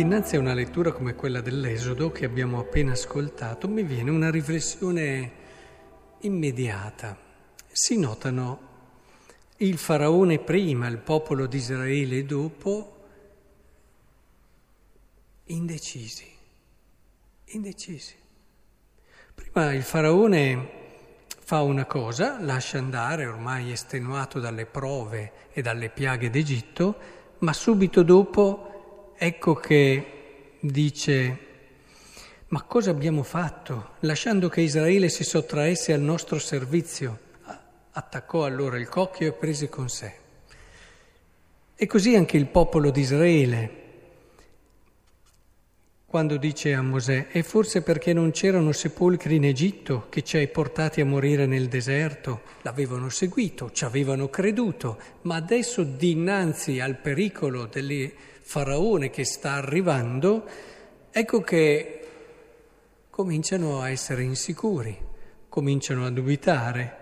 Dinanzi a una lettura come quella dell'Esodo che abbiamo appena ascoltato, mi viene una riflessione immediata. Si notano il faraone prima, il popolo di Israele dopo, indecisi, indecisi. Prima il faraone fa una cosa, lascia andare, ormai estenuato dalle prove e dalle piaghe d'Egitto, ma subito dopo ecco che dice, ma cosa abbiamo fatto lasciando che Israele si sottraesse al nostro servizio? Attaccò allora il cocchio e prese con sé. E così anche il popolo di Israele, quando dice a Mosè, è forse perché non c'erano sepolcri in Egitto che ci hai portati a morire nel deserto? L'avevano seguito, ci avevano creduto, ma adesso dinanzi al pericolo del faraone che sta arrivando, ecco che cominciano a essere insicuri, cominciano a dubitare.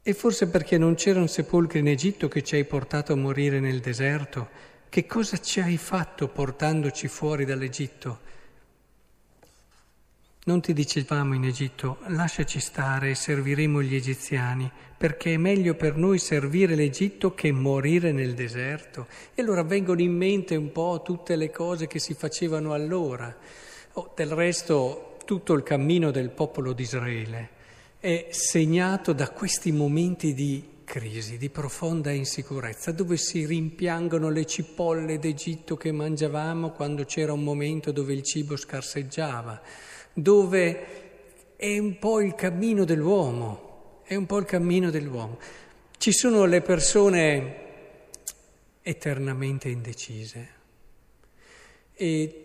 E forse perché non c'erano sepolcri in Egitto che ci hai portato a morire nel deserto? Che cosa ci hai fatto portandoci fuori dall'Egitto? Non ti dicevamo in Egitto, lasciaci stare e serviremo gli egiziani, perché è meglio per noi servire l'Egitto che morire nel deserto. E allora vengono in mente un po' tutte le cose che si facevano allora. Oh, del resto tutto il cammino del popolo di Israele è segnato da questi momenti di crisi, di profonda insicurezza, dove si rimpiangono le cipolle d'Egitto che mangiavamo quando c'era un momento dove il cibo scarseggiava, dove è un po' il cammino dell'uomo, è un po' il cammino dell'uomo. Ci sono le persone eternamente indecise. E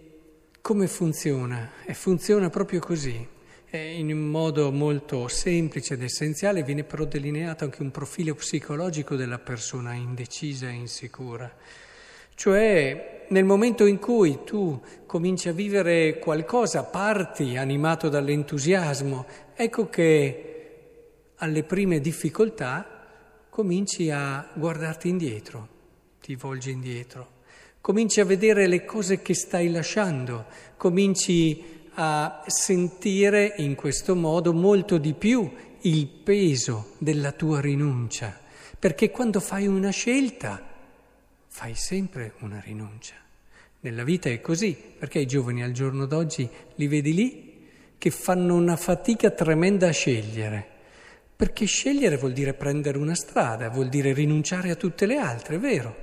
come funziona? E funziona proprio così in un modo molto semplice ed essenziale viene però delineato anche un profilo psicologico della persona indecisa e insicura. Cioè nel momento in cui tu cominci a vivere qualcosa, parti animato dall'entusiasmo, ecco che alle prime difficoltà cominci a guardarti indietro, ti volgi indietro, cominci a vedere le cose che stai lasciando, cominci a sentire in questo modo molto di più il peso della tua rinuncia, perché quando fai una scelta fai sempre una rinuncia. Nella vita è così, perché i giovani al giorno d'oggi li vedi lì che fanno una fatica tremenda a scegliere, perché scegliere vuol dire prendere una strada, vuol dire rinunciare a tutte le altre, è vero?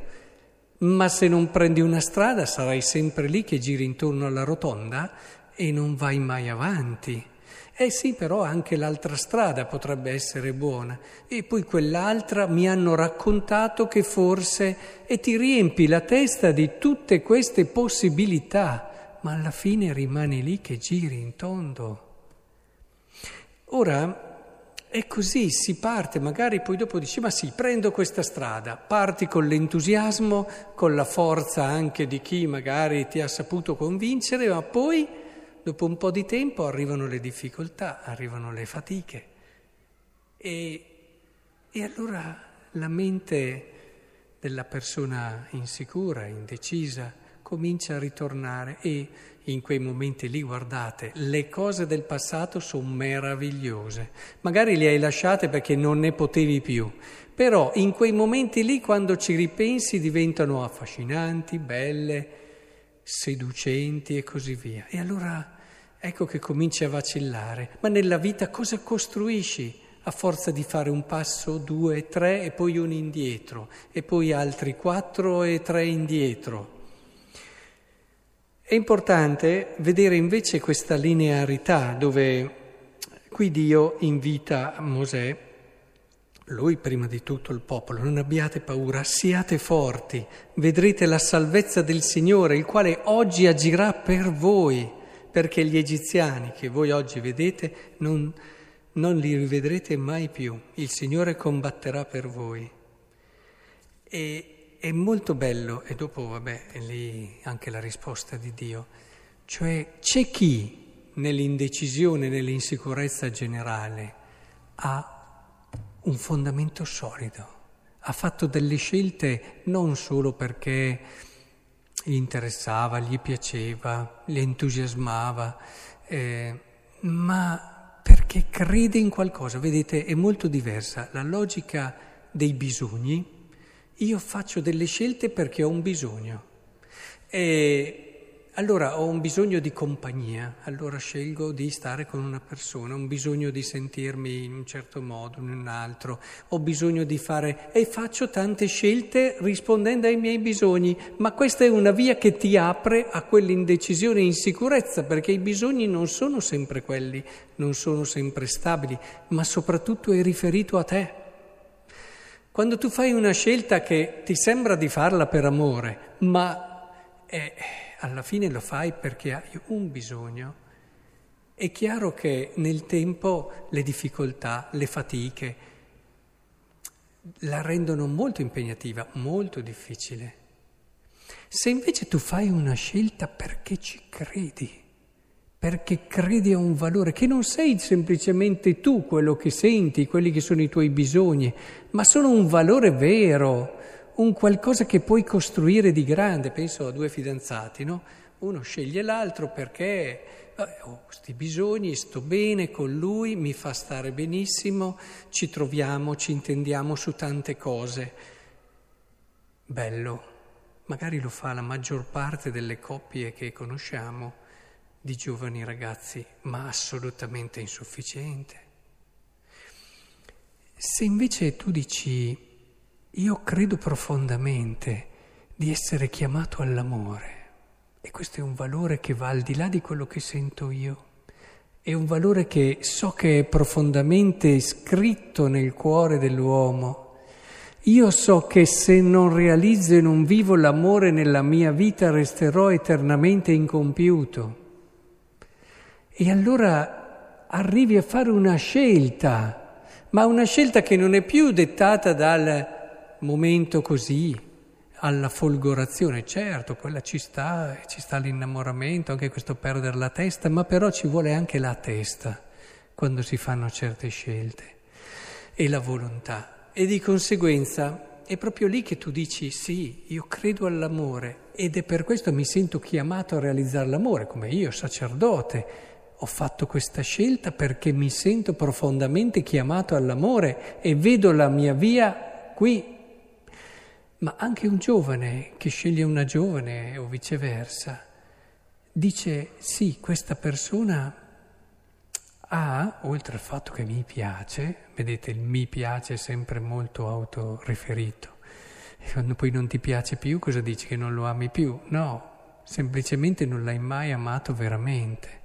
Ma se non prendi una strada sarai sempre lì che giri intorno alla rotonda e non vai mai avanti. Eh sì, però anche l'altra strada potrebbe essere buona. E poi quell'altra mi hanno raccontato che forse... e ti riempi la testa di tutte queste possibilità, ma alla fine rimani lì che giri in tondo. Ora è così, si parte, magari poi dopo dici ma sì, prendo questa strada, parti con l'entusiasmo, con la forza anche di chi magari ti ha saputo convincere, ma poi Dopo un po' di tempo arrivano le difficoltà, arrivano le fatiche e, e allora la mente della persona insicura, indecisa, comincia a ritornare e in quei momenti lì, guardate, le cose del passato sono meravigliose. Magari le hai lasciate perché non ne potevi più, però in quei momenti lì, quando ci ripensi, diventano affascinanti, belle, seducenti e così via. E allora ecco che cominci a vacillare. Ma nella vita cosa costruisci a forza di fare un passo, due, tre e poi uno indietro e poi altri quattro e tre indietro? È importante vedere invece questa linearità dove qui Dio invita Mosè lui prima di tutto il popolo, non abbiate paura, siate forti, vedrete la salvezza del Signore, il quale oggi agirà per voi, perché gli egiziani che voi oggi vedete non, non li rivedrete mai più, il Signore combatterà per voi. E è molto bello, e dopo vabbè, è lì anche la risposta di Dio, cioè c'è chi nell'indecisione, nell'insicurezza generale ha un fondamento solido, ha fatto delle scelte non solo perché gli interessava, gli piaceva, gli entusiasmava, eh, ma perché crede in qualcosa. Vedete, è molto diversa la logica dei bisogni. Io faccio delle scelte perché ho un bisogno. E allora ho un bisogno di compagnia, allora scelgo di stare con una persona, ho un bisogno di sentirmi in un certo modo, in un altro, ho bisogno di fare e faccio tante scelte rispondendo ai miei bisogni, ma questa è una via che ti apre a quell'indecisione e insicurezza, perché i bisogni non sono sempre quelli, non sono sempre stabili, ma soprattutto è riferito a te. Quando tu fai una scelta che ti sembra di farla per amore, ma è alla fine lo fai perché hai un bisogno. È chiaro che nel tempo le difficoltà, le fatiche la rendono molto impegnativa, molto difficile. Se invece tu fai una scelta perché ci credi, perché credi a un valore, che non sei semplicemente tu quello che senti, quelli che sono i tuoi bisogni, ma sono un valore vero, un qualcosa che puoi costruire di grande. Penso a due fidanzati, no? Uno sceglie l'altro perché ho questi bisogni, sto bene con lui, mi fa stare benissimo, ci troviamo, ci intendiamo su tante cose. Bello, magari lo fa la maggior parte delle coppie che conosciamo di giovani ragazzi, ma assolutamente insufficiente. Se invece tu dici io credo profondamente di essere chiamato all'amore e questo è un valore che va al di là di quello che sento io. È un valore che so che è profondamente scritto nel cuore dell'uomo. Io so che se non realizzo e non vivo l'amore nella mia vita resterò eternamente incompiuto. E allora arrivi a fare una scelta, ma una scelta che non è più dettata dal momento così, alla folgorazione, certo, quella ci sta, ci sta l'innamoramento, anche questo perdere la testa, ma però ci vuole anche la testa quando si fanno certe scelte e la volontà. E di conseguenza è proprio lì che tu dici sì, io credo all'amore ed è per questo mi sento chiamato a realizzare l'amore, come io, sacerdote. Ho fatto questa scelta perché mi sento profondamente chiamato all'amore e vedo la mia via qui ma anche un giovane che sceglie una giovane o viceversa, dice sì, questa persona ha, oltre al fatto che mi piace, vedete il mi piace è sempre molto autoriferito, quando poi non ti piace più cosa dici che non lo ami più? No, semplicemente non l'hai mai amato veramente.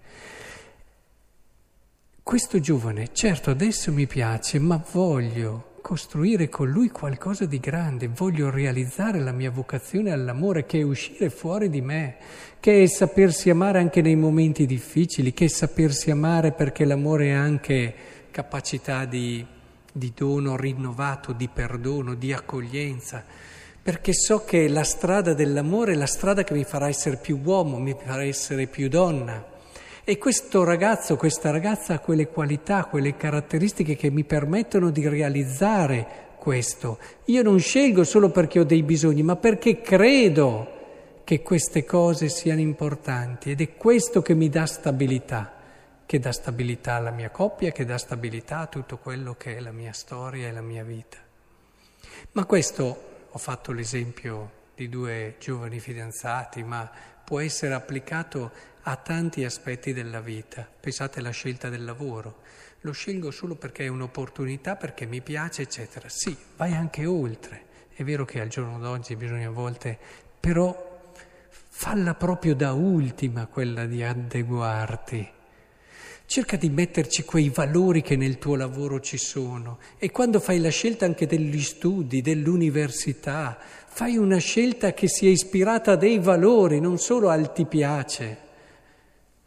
Questo giovane, certo adesso mi piace, ma voglio costruire con lui qualcosa di grande, voglio realizzare la mia vocazione all'amore che è uscire fuori di me, che è sapersi amare anche nei momenti difficili, che è sapersi amare perché l'amore è anche capacità di, di dono rinnovato, di perdono, di accoglienza, perché so che la strada dell'amore è la strada che mi farà essere più uomo, mi farà essere più donna. E questo ragazzo, questa ragazza ha quelle qualità, quelle caratteristiche che mi permettono di realizzare questo. Io non scelgo solo perché ho dei bisogni, ma perché credo che queste cose siano importanti ed è questo che mi dà stabilità, che dà stabilità alla mia coppia, che dà stabilità a tutto quello che è la mia storia e la mia vita. Ma questo, ho fatto l'esempio di due giovani fidanzati, ma può essere applicato a tanti aspetti della vita. Pensate alla scelta del lavoro. Lo scelgo solo perché è un'opportunità, perché mi piace, eccetera. Sì, vai anche oltre. È vero che al giorno d'oggi bisogna a volte, però falla proprio da ultima quella di adeguarti. Cerca di metterci quei valori che nel tuo lavoro ci sono e quando fai la scelta anche degli studi, dell'università, fai una scelta che sia ispirata a dei valori, non solo al ti piace.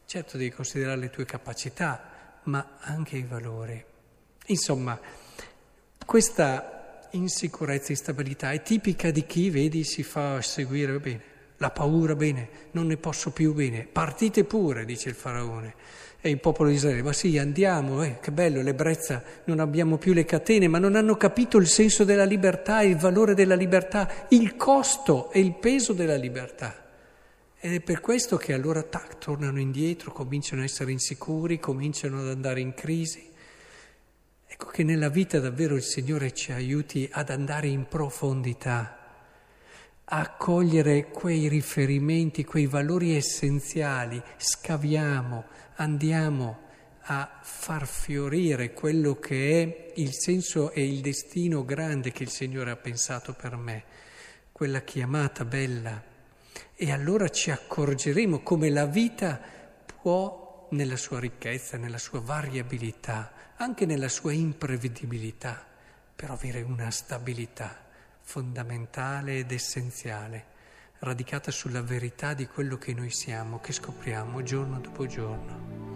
Certo devi considerare le tue capacità, ma anche i valori. Insomma, questa insicurezza, instabilità è tipica di chi, vedi, si fa seguire bene. La paura, bene, non ne posso più bene. Partite pure, dice il faraone. E il popolo di Israele, ma sì, andiamo, eh, che bello, l'ebbrezza, non abbiamo più le catene, ma non hanno capito il senso della libertà, il valore della libertà, il costo e il peso della libertà. Ed è per questo che allora tac, tornano indietro, cominciano a essere insicuri, cominciano ad andare in crisi. Ecco che nella vita davvero il Signore ci aiuti ad andare in profondità, a cogliere quei riferimenti, quei valori essenziali, scaviamo, andiamo a far fiorire quello che è il senso e il destino grande che il Signore ha pensato per me, quella chiamata bella. E allora ci accorgeremo come la vita può, nella sua ricchezza, nella sua variabilità, anche nella sua imprevedibilità, però avere una stabilità fondamentale ed essenziale, radicata sulla verità di quello che noi siamo, che scopriamo giorno dopo giorno.